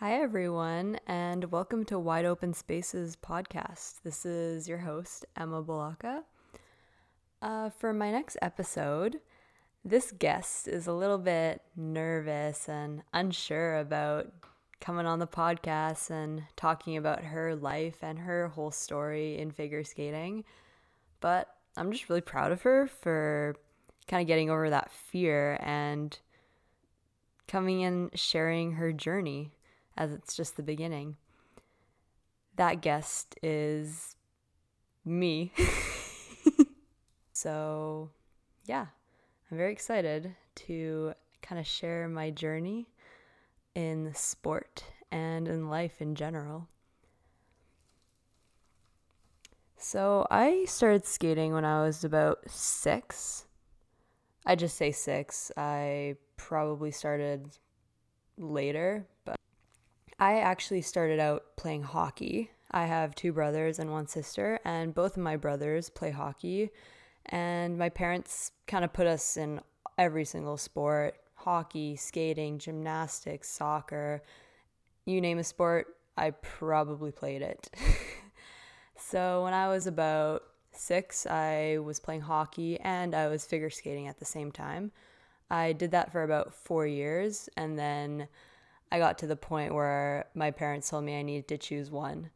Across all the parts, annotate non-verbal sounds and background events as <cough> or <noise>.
Hi, everyone, and welcome to Wide Open Spaces podcast. This is your host, Emma Balaka. Uh, for my next episode, this guest is a little bit nervous and unsure about coming on the podcast and talking about her life and her whole story in figure skating. But I'm just really proud of her for kind of getting over that fear and coming in sharing her journey as it's just the beginning. That guest is me. <laughs> so, yeah, I'm very excited to kind of share my journey in sport and in life in general. So, I started skating when I was about six. I just say six. I probably started later, I actually started out playing hockey. I have two brothers and one sister, and both of my brothers play hockey. And my parents kind of put us in every single sport hockey, skating, gymnastics, soccer you name a sport, I probably played it. <laughs> so when I was about six, I was playing hockey and I was figure skating at the same time. I did that for about four years, and then I got to the point where my parents told me I needed to choose one,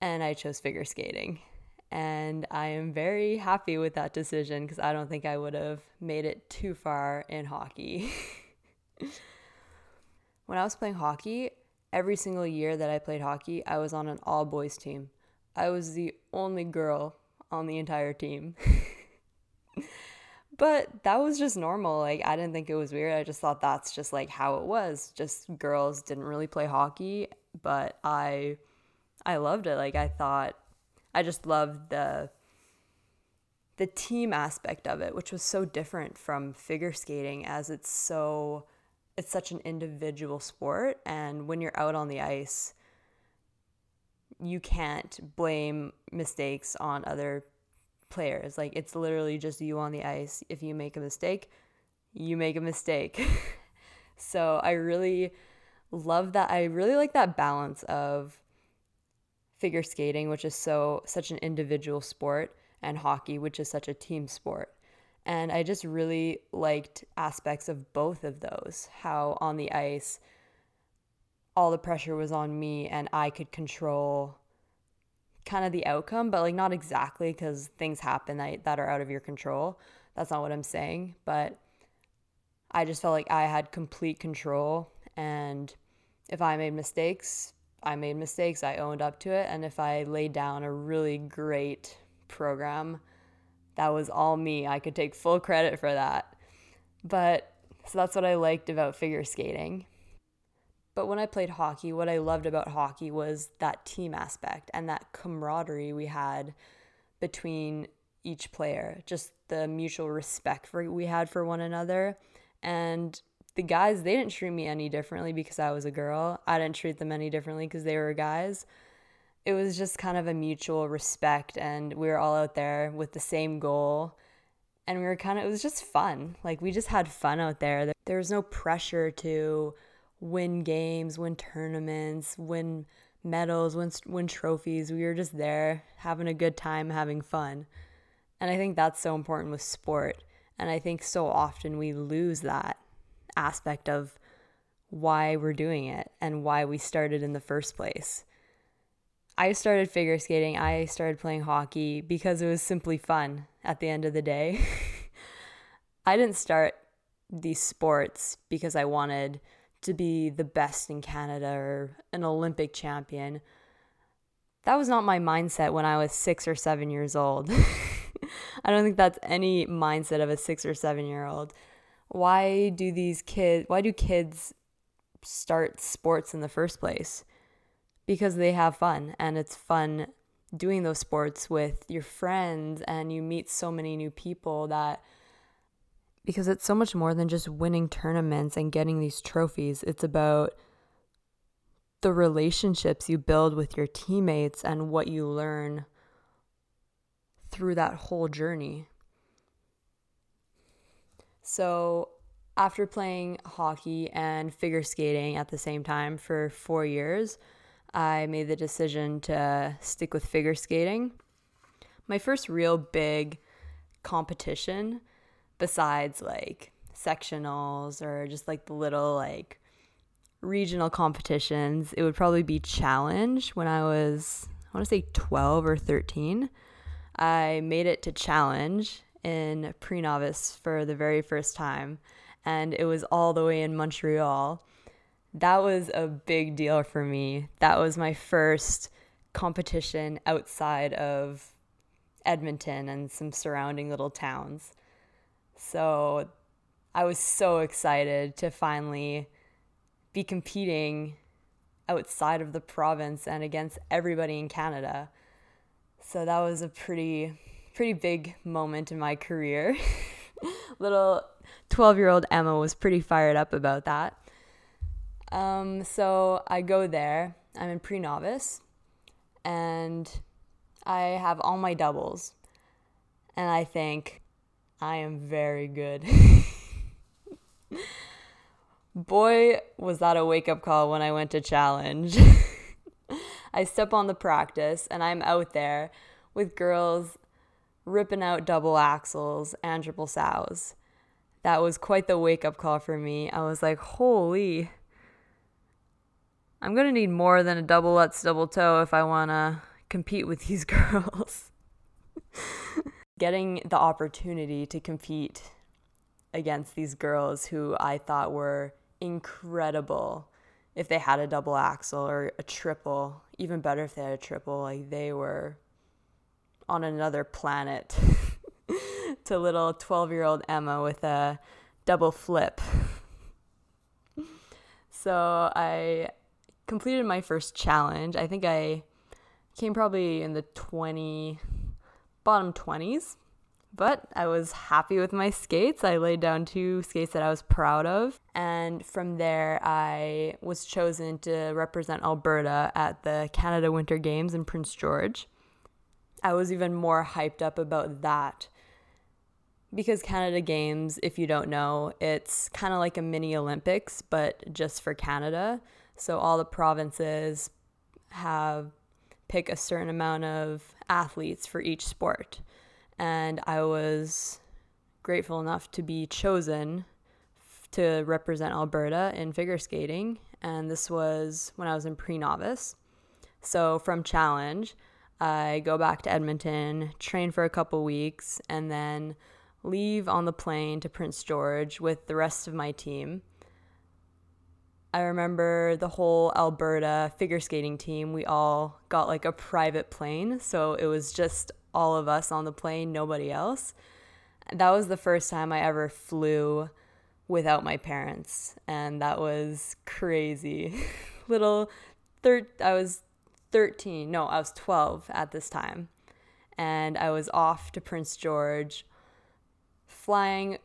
and I chose figure skating. And I am very happy with that decision because I don't think I would have made it too far in hockey. <laughs> when I was playing hockey, every single year that I played hockey, I was on an all boys team. I was the only girl on the entire team. <laughs> but that was just normal. Like I didn't think it was weird. I just thought that's just like how it was. Just girls didn't really play hockey, but I I loved it. Like I thought I just loved the the team aspect of it, which was so different from figure skating as it's so it's such an individual sport and when you're out on the ice you can't blame mistakes on other players. Like it's literally just you on the ice. If you make a mistake, you make a mistake. <laughs> so I really love that. I really like that balance of figure skating, which is so such an individual sport, and hockey, which is such a team sport. And I just really liked aspects of both of those. How on the ice, all the pressure was on me, and I could control kind of the outcome, but like not exactly because things happen that, that are out of your control. That's not what I'm saying. But I just felt like I had complete control. And if I made mistakes, I made mistakes. I owned up to it. And if I laid down a really great program, that was all me. I could take full credit for that. But so that's what I liked about figure skating. But when I played hockey, what I loved about hockey was that team aspect and that camaraderie we had between each player, just the mutual respect for we had for one another. And the guys, they didn't treat me any differently because I was a girl. I didn't treat them any differently because they were guys. It was just kind of a mutual respect and we were all out there with the same goal. And we were kind of it was just fun. Like we just had fun out there. There was no pressure to win games, win tournaments, win medals, win win trophies. We were just there having a good time, having fun. And I think that's so important with sport. And I think so often we lose that aspect of why we're doing it and why we started in the first place. I started figure skating, I started playing hockey because it was simply fun at the end of the day. <laughs> I didn't start these sports because I wanted to be the best in Canada or an Olympic champion. That was not my mindset when I was six or seven years old. <laughs> I don't think that's any mindset of a six or seven year old. Why do these kids, why do kids start sports in the first place? Because they have fun and it's fun doing those sports with your friends and you meet so many new people that because it's so much more than just winning tournaments and getting these trophies. It's about the relationships you build with your teammates and what you learn through that whole journey. So, after playing hockey and figure skating at the same time for four years, I made the decision to stick with figure skating. My first real big competition, besides like sectionals or just like the little like regional competitions, it would probably be challenge when I was, I want to say 12 or 13. I made it to challenge in pre novice for the very first time, and it was all the way in Montreal. That was a big deal for me. That was my first competition outside of Edmonton and some surrounding little towns. So I was so excited to finally be competing outside of the province and against everybody in Canada. So that was a pretty pretty big moment in my career. <laughs> Little 12-year-old Emma was pretty fired up about that. Um, so I go there. I'm in pre-novice and I have all my doubles. And I think I am very good. boy, was that a wake up call when I went to challenge. I step on the practice and I'm out there with girls ripping out double axels and triple sows. That was quite the wake up call for me. I was like, holy, I'm going to need more than a double Lutz double toe if I want to compete with these <laughs> girls. Getting the opportunity to compete against these girls who I thought were incredible if they had a double axel or a triple. Even better if they had a triple. Like they were on another planet <laughs> to little 12 year old Emma with a double flip. <laughs> so I completed my first challenge. I think I came probably in the 20, bottom 20s. But I was happy with my skates. I laid down two skates that I was proud of. And from there, I was chosen to represent Alberta at the Canada Winter Games in Prince George. I was even more hyped up about that because Canada Games, if you don't know, it's kind of like a mini Olympics, but just for Canada. So all the provinces have pick a certain amount of athletes for each sport and I was grateful enough to be chosen to represent Alberta in figure skating. And this was when I was in pre novice. So from Challenge, I go back to Edmonton, train for a couple weeks, and then leave on the plane to Prince George with the rest of my team. I remember the whole Alberta figure skating team, we all got like a private plane. So it was just all of us on the plane, nobody else. That was the first time I ever flew without my parents, and that was crazy. <laughs> Little thir- I was 13, no, I was 12 at this time. And I was off to Prince George flying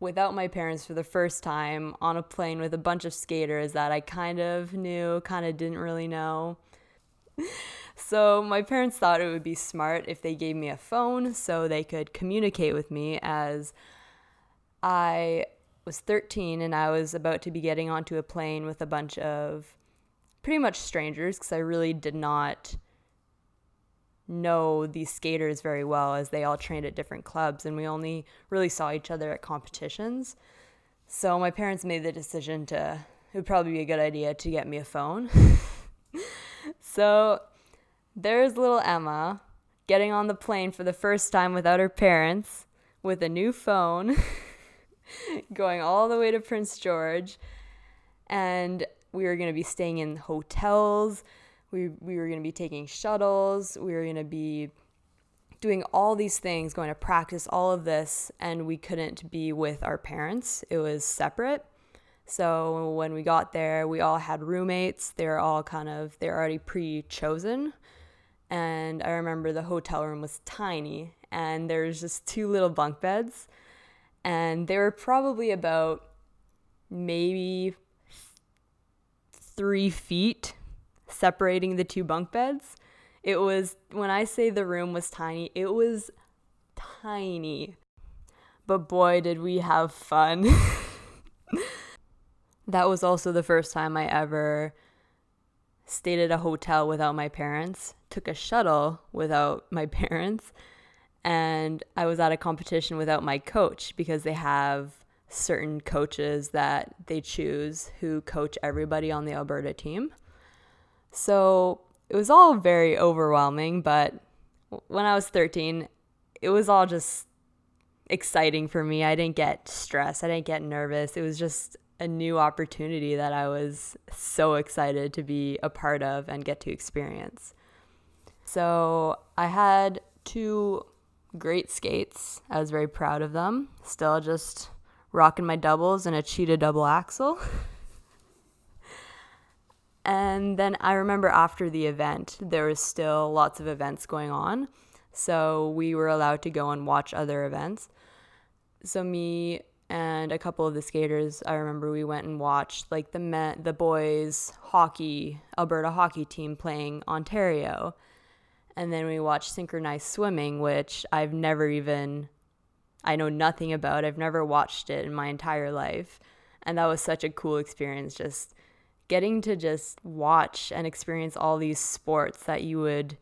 without my parents for the first time on a plane with a bunch of skaters that I kind of knew, kind of didn't really know. <laughs> So my parents thought it would be smart if they gave me a phone so they could communicate with me as I was 13 and I was about to be getting onto a plane with a bunch of pretty much strangers because I really did not know these skaters very well as they all trained at different clubs and we only really saw each other at competitions. So my parents made the decision to it would probably be a good idea to get me a phone. <laughs> so there's little Emma getting on the plane for the first time without her parents with a new phone, <laughs> going all the way to Prince George. And we were going to be staying in hotels. We, we were going to be taking shuttles. We were going to be doing all these things, going to practice all of this, and we couldn't be with our parents. It was separate. So when we got there, we all had roommates. They were all kind of, they're already pre chosen and I remember the hotel room was tiny and there was just two little bunk beds and they were probably about maybe three feet separating the two bunk beds. It was, when I say the room was tiny, it was tiny. But boy, did we have fun. <laughs> That was also the first time I ever stayed at a hotel without my parents, took a shuttle without my <laughs> parents, and I was at a competition without my coach because they have certain coaches that they choose who coach everybody on the Alberta team. So it was all very overwhelming, but when I was 13, it was all just exciting for me. I didn't get stressed, I didn't get nervous. It was just a new opportunity that I was so excited to be a part of and get to experience. So I had two great skates. I was very proud of them. Still just rocking my doubles and a cheetah double axel. <laughs> and then I remember after the event, there was still lots of events going on. So we were allowed to go and watch other events. So me and a couple of the skaters, I remember we went and watched like the men, the boys hockey, Alberta hockey team playing Ontario. And then we watched synchronized swimming, which I've never even I know nothing about. I've never watched it in my entire life. And that was such a cool experience just getting to just watch and experience all these sports that you would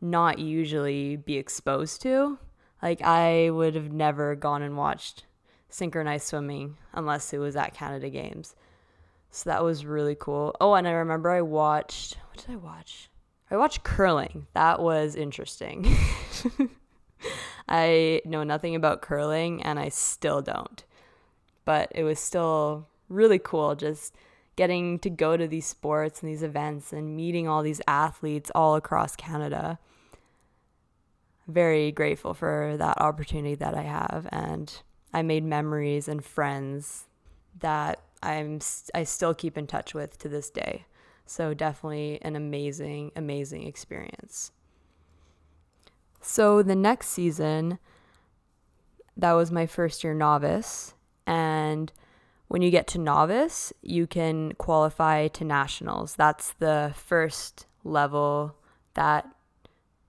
not usually be exposed to. Like I would have never gone and watched synchronized swimming unless it was at Canada Games. So that was really cool. Oh, and I remember I watched what did I watch? I watched curling. That was interesting. <laughs> I know nothing about curling and I still don't. But it was still really cool just getting to go to these sports and these events and meeting all these athletes all across Canada. Very grateful for that opportunity that I have and I made memories and friends that I'm I still keep in touch with to this day. So definitely an amazing amazing experience. So the next season, that was my first year novice. And when you get to novice, you can qualify to nationals. That's the first level that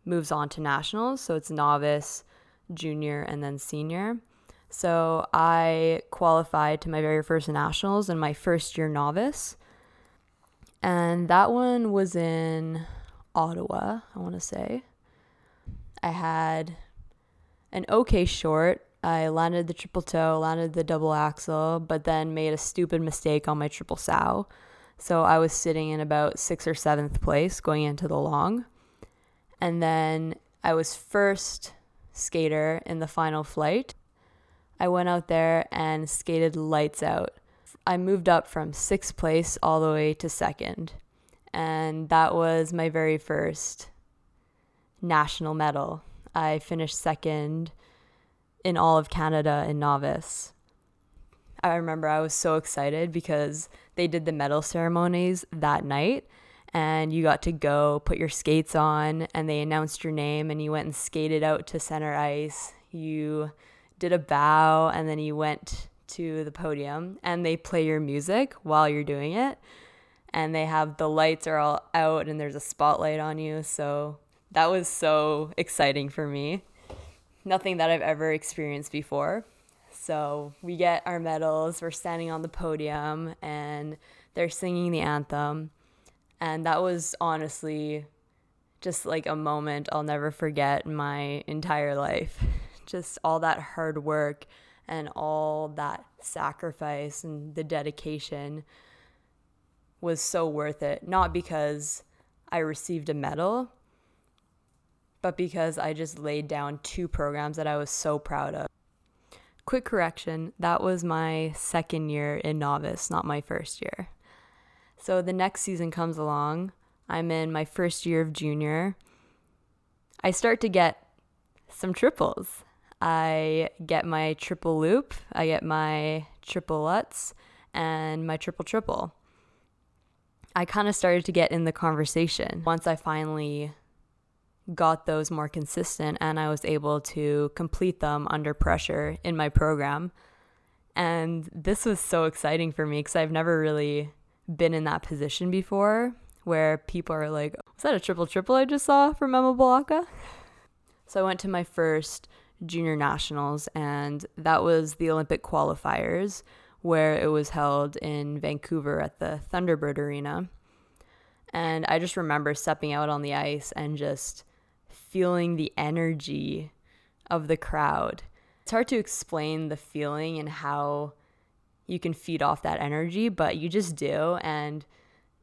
moves on to nationals. So it's novice, junior, and then senior. So I qualified to my very first nationals in my first year novice. And that one was in Ottawa, I want to say. I had an okay short. I landed the triple toe, landed the double axel, but then made a stupid mistake on my triple sow. So I was sitting in about sixth or seventh place going into the long. And then I was first skater in the final flight. I went out there and skated lights out. I moved up from sixth place all the way to second. And that was my very first national medal. I finished second in all of Canada in novice. I remember I was so excited because they did the medal ceremonies that night and you got to go put your skates on and they announced your name and you went and skated out to center ice. You did a bow and then you went to the podium and they play your music while you're doing it and they have the lights are all out and there's a spotlight on you so that was so exciting for me. Nothing that I've ever experienced before. So we get our medals, we're standing on the podium, and they're singing the anthem. And that was honestly just like a moment I'll never forget in my entire life. <laughs> Just all that hard work and all that sacrifice and the dedication was so worth it. Not because I received a medal, but because I just laid down two programs that I was so proud of. Quick correction that was my second year in novice, not my first year. So the next season comes along. I'm in my first year of junior. I start to get some triples. I get my triple loop, I get my triple lutz, and my triple triple. I kind of started to get in the conversation once I finally got those more consistent and I was able to complete them under pressure in my program. And this was so exciting for me because I've never really been in that position before where people are like, was that a triple triple I just saw from Emma Balaka? So I went to my first junior nationals, and that was the Olympic qualifiers where it was held in Vancouver at the Thunderbird Arena. And I just remember stepping out on the ice and just feeling the energy of the crowd. It's hard to explain the feeling and how you can feed off that energy, but you just do. And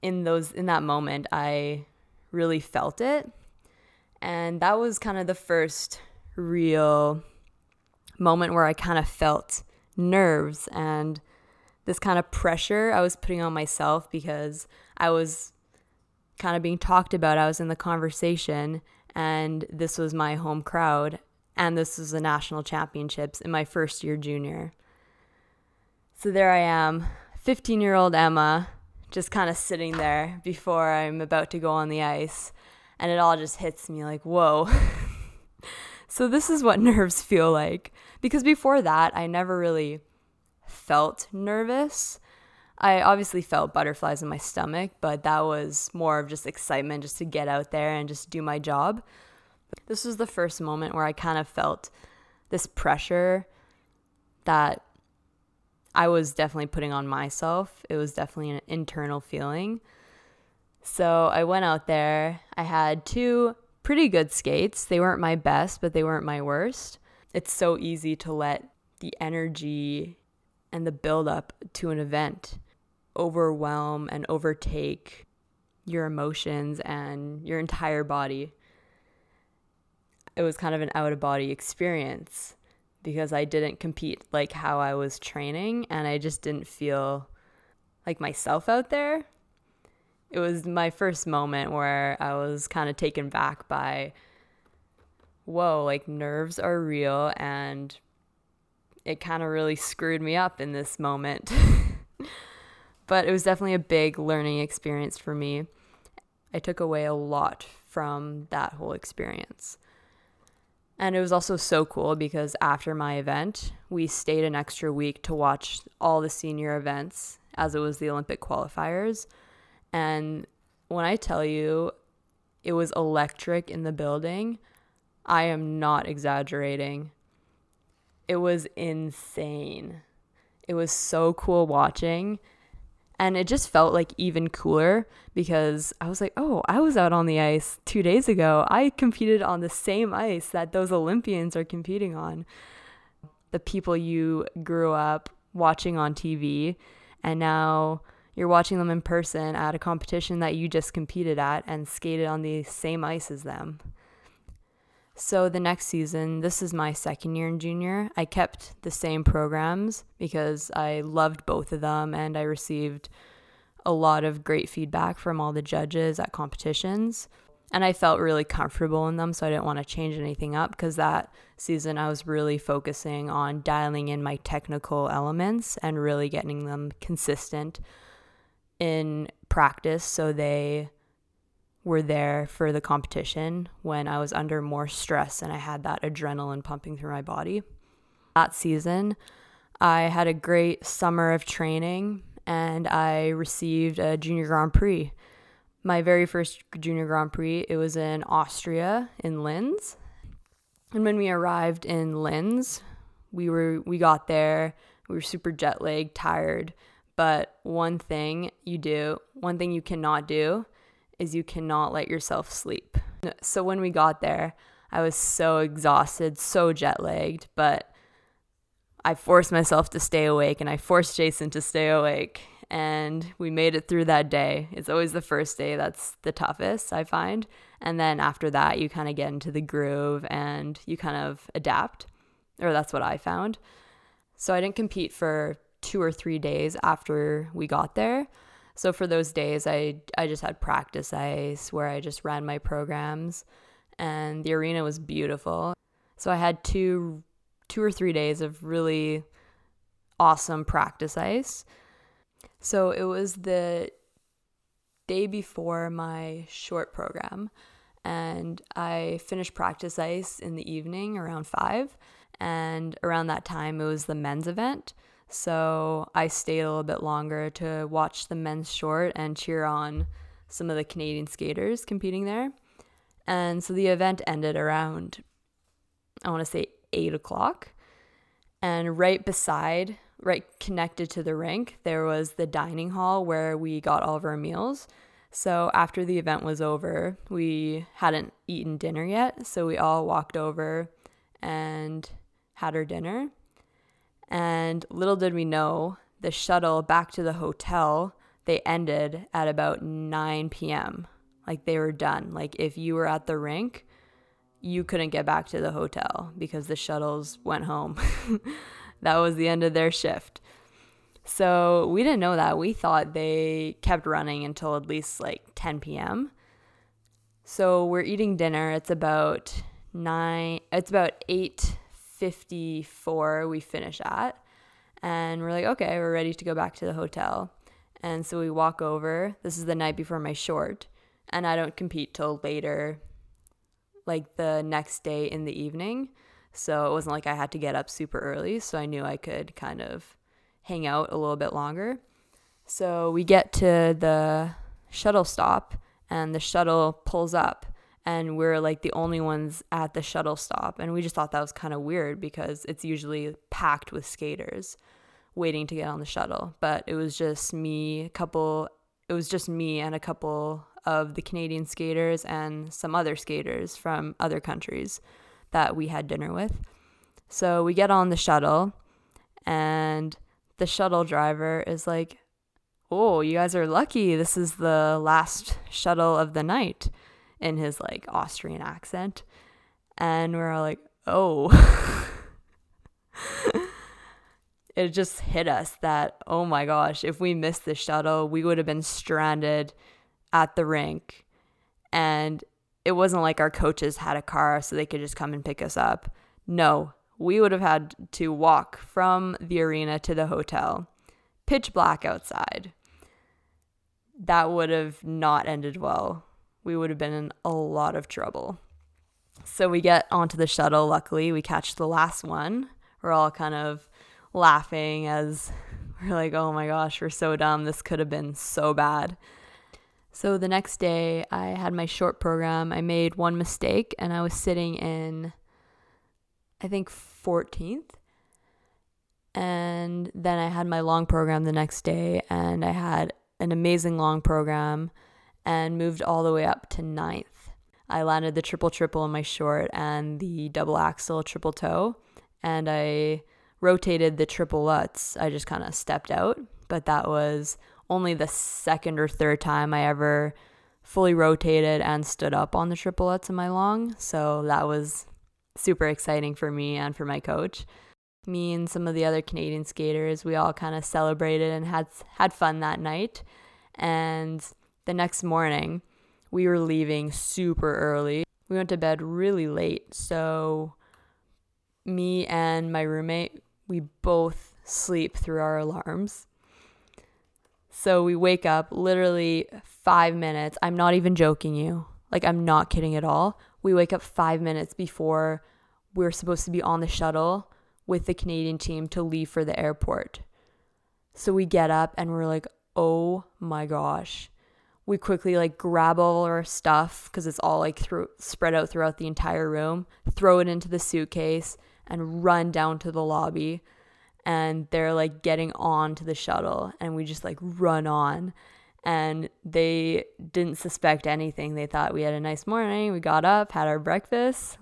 in those in that moment, I really felt it. And that was kind of the first real moment where I kind of felt nerves and this kind of pressure I was putting on myself because I was kind of being talked about. I was in the conversation, and this was my home crowd, and this was the national championships in my first year junior. So there I am, 15 year old Emma, just kind of sitting there before I'm about to go on the ice, and it all just hits me like, whoa. <laughs> so this is what <laughs> nerves feel like. Because before that, I never really felt nervous. I obviously felt butterflies in my stomach, but that was more of just excitement just to get out there and just do my job. This was the first moment where I kind of felt this pressure that I was definitely putting on myself. It was definitely an internal feeling. So I went out there. I had two pretty good skates. They weren't my best, but they weren't my worst. It's so easy to let the energy and the buildup to an event overwhelm and overtake your emotions and your entire body. It was kind of an out of body experience because I didn't compete like how I was training and I just didn't feel like myself out there. It was my first moment where I was kind of taken back by whoa, like nerves are real and it kind of really screwed me up in this moment. <laughs> but it was definitely a big learning experience for me. I took away a lot from that whole experience. And it was also so cool because after my event, we stayed an extra week to watch all the senior events as it was the Olympic qualifiers. And when I tell you it was electric in the building, I am not exaggerating. It was insane. It was so cool watching. And it just felt like even cooler because I was like, oh, I was out on the ice two days ago. I competed on the same ice that those Olympians are competing on. The people you grew up watching on TV, and now you're watching them in person at a competition that you just competed at and skated on the same ice as them. So the next season, this is my second year in junior. I kept the same programs because I loved both of them and I received a lot of great feedback from all the judges at competitions. And I felt really comfortable in them, so I didn't want to change anything up because that season I was really focusing on dialing in my technical elements and really getting them consistent in practice so they were there for the competition when I was under more stress and I had that adrenaline pumping through my body. That season, I had a great summer of training and I received a junior Grand Prix. My very first junior Grand Prix, it was in Austria in Linz. And when we arrived in Linz, we were we got there, we were super jet lagged, tired, but one thing you do, one thing you cannot do is you cannot let yourself sleep. So when we got there, I was so exhausted, so jet lagged, but I forced myself to stay awake and I forced Jason to stay awake. And we made it through that day. It's always the first day that's the toughest, I find. And then after that, you kind of get into the groove and you kind of adapt, or that's what I found. So I didn't compete for two or three days after we got there. So for those days, I I just had practice ice where I just ran my programs, and the arena was beautiful. So I had two two or three days of really awesome practice ice. So it was the day before my short program, and I finished practice ice in the evening around five. And around that time, it was the men's event. So I stayed a little bit longer to watch the men's short and cheer on some of the Canadian skaters competing there. And so the event ended around, I want to say, eight o'clock. And right beside right connected to the rink, there was the dining hall where we got all of our meals. So after the event was over, we hadn't eaten dinner yet. So we all walked over and had our dinner. And little did we know, the shuttle back to the hotel, they ended at about 9 p.m. Like they were done. Like if you were at the rink, you couldn't get back to the hotel because the shuttles went home. <laughs> that was the end of their shift. So we didn't know that. We thought they kept running until at least like 10 p.m. So we're eating dinner. It's about nine. It's about 8:54. We finish at, and we're like, okay, we're ready to go back to the hotel. And so we walk over. This is the night before my short, and I don't compete till later like the next day in the evening. So it wasn't like I had to get up super early. So I knew I could kind of hang out a little bit longer. So we get to the shuttle stop and the shuttle pulls up and we're like the only ones at the shuttle stop and we just thought that was kind of weird because it's usually packed with skaters waiting to get on the shuttle but it was just me a couple it was just me and a couple of the Canadian skaters and some other skaters from other countries that we had dinner with. So we get on the shuttle, and the shuttle driver is like, Oh, you guys are lucky. This is the last shuttle of the night in his like Austrian accent. And we're all like, Oh. <laughs> it just hit us that, oh my gosh, if we missed the shuttle, we would have been stranded at the rink and it wasn't like our coaches had a car so they could just come and pick us up. No, we would have had to walk from the arena to the hotel, pitch black outside. That would have not ended well. We would have been in a lot of trouble. So we get onto the shuttle. Luckily, we catch the last one. We're all kind of laughing as we're like, oh my gosh, we're so dumb. This could have been so bad. So the next day, I had my short program. I made one mistake and I was sitting in, I think, 14th. And then I had my long program the next day and I had an amazing long program and moved all the way up to ninth. I landed the triple triple in my short and the double axel triple toe. And I rotated the triple lutz. I just kind of stepped out, but that was only the second or third time I ever fully rotated and stood up on the triple lutz in my long. So that was super exciting for me and for my coach. Me and some of the other Canadian skaters, we all kind of celebrated and had had fun that night. And the next morning, we were leaving super early. We went to bed really late. So me and my roommate, we both sleep through our alarms. So we wake up literally five minutes. I'm not even joking you. Like, I'm not kidding at all. We wake up five minutes before we're supposed to be on the shuttle with the Canadian team to leave for the airport. So we get up and we're like, oh my gosh. We quickly like grab all our stuff because it's all like through spread out throughout the entire room, throw it into the suitcase, and run down to the lobby. And they're like getting on to the shuttle and we just like run on. And they didn't suspect anything. They thought we had a nice morning. We got up had our breakfast.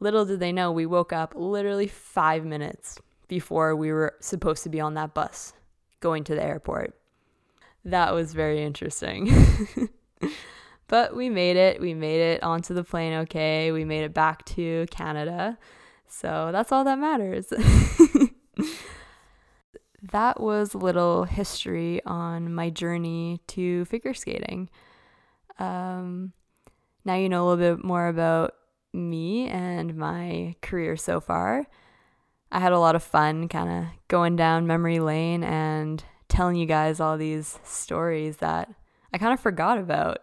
Little did they know we woke up literally five minutes before we were supposed to be on that bus going to the airport that was very interesting. <laughs> But we made it. We made it onto the plane okay? We made it back to canada. So that's all that matters. <laughs> That was a little history on my journey to figure skating. Um, now you know a little bit more about me and my career so far. I had a lot of fun kind of going down memory lane and telling you guys all these stories that I kind of forgot about.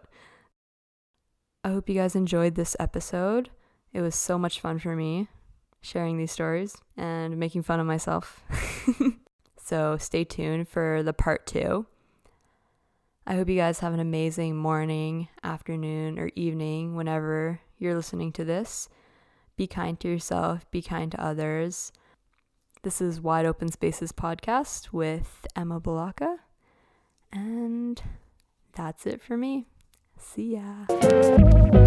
I hope you guys enjoyed this episode. It was so much fun for me sharing these stories and making fun of myself. <laughs> so stay tuned for the part two. I hope you guys have an amazing morning, afternoon, or evening whenever you're listening to this. Be kind to yourself, be kind to others. This is Wide Open Spaces podcast with Emma Balaka. And that's it for me. See ya.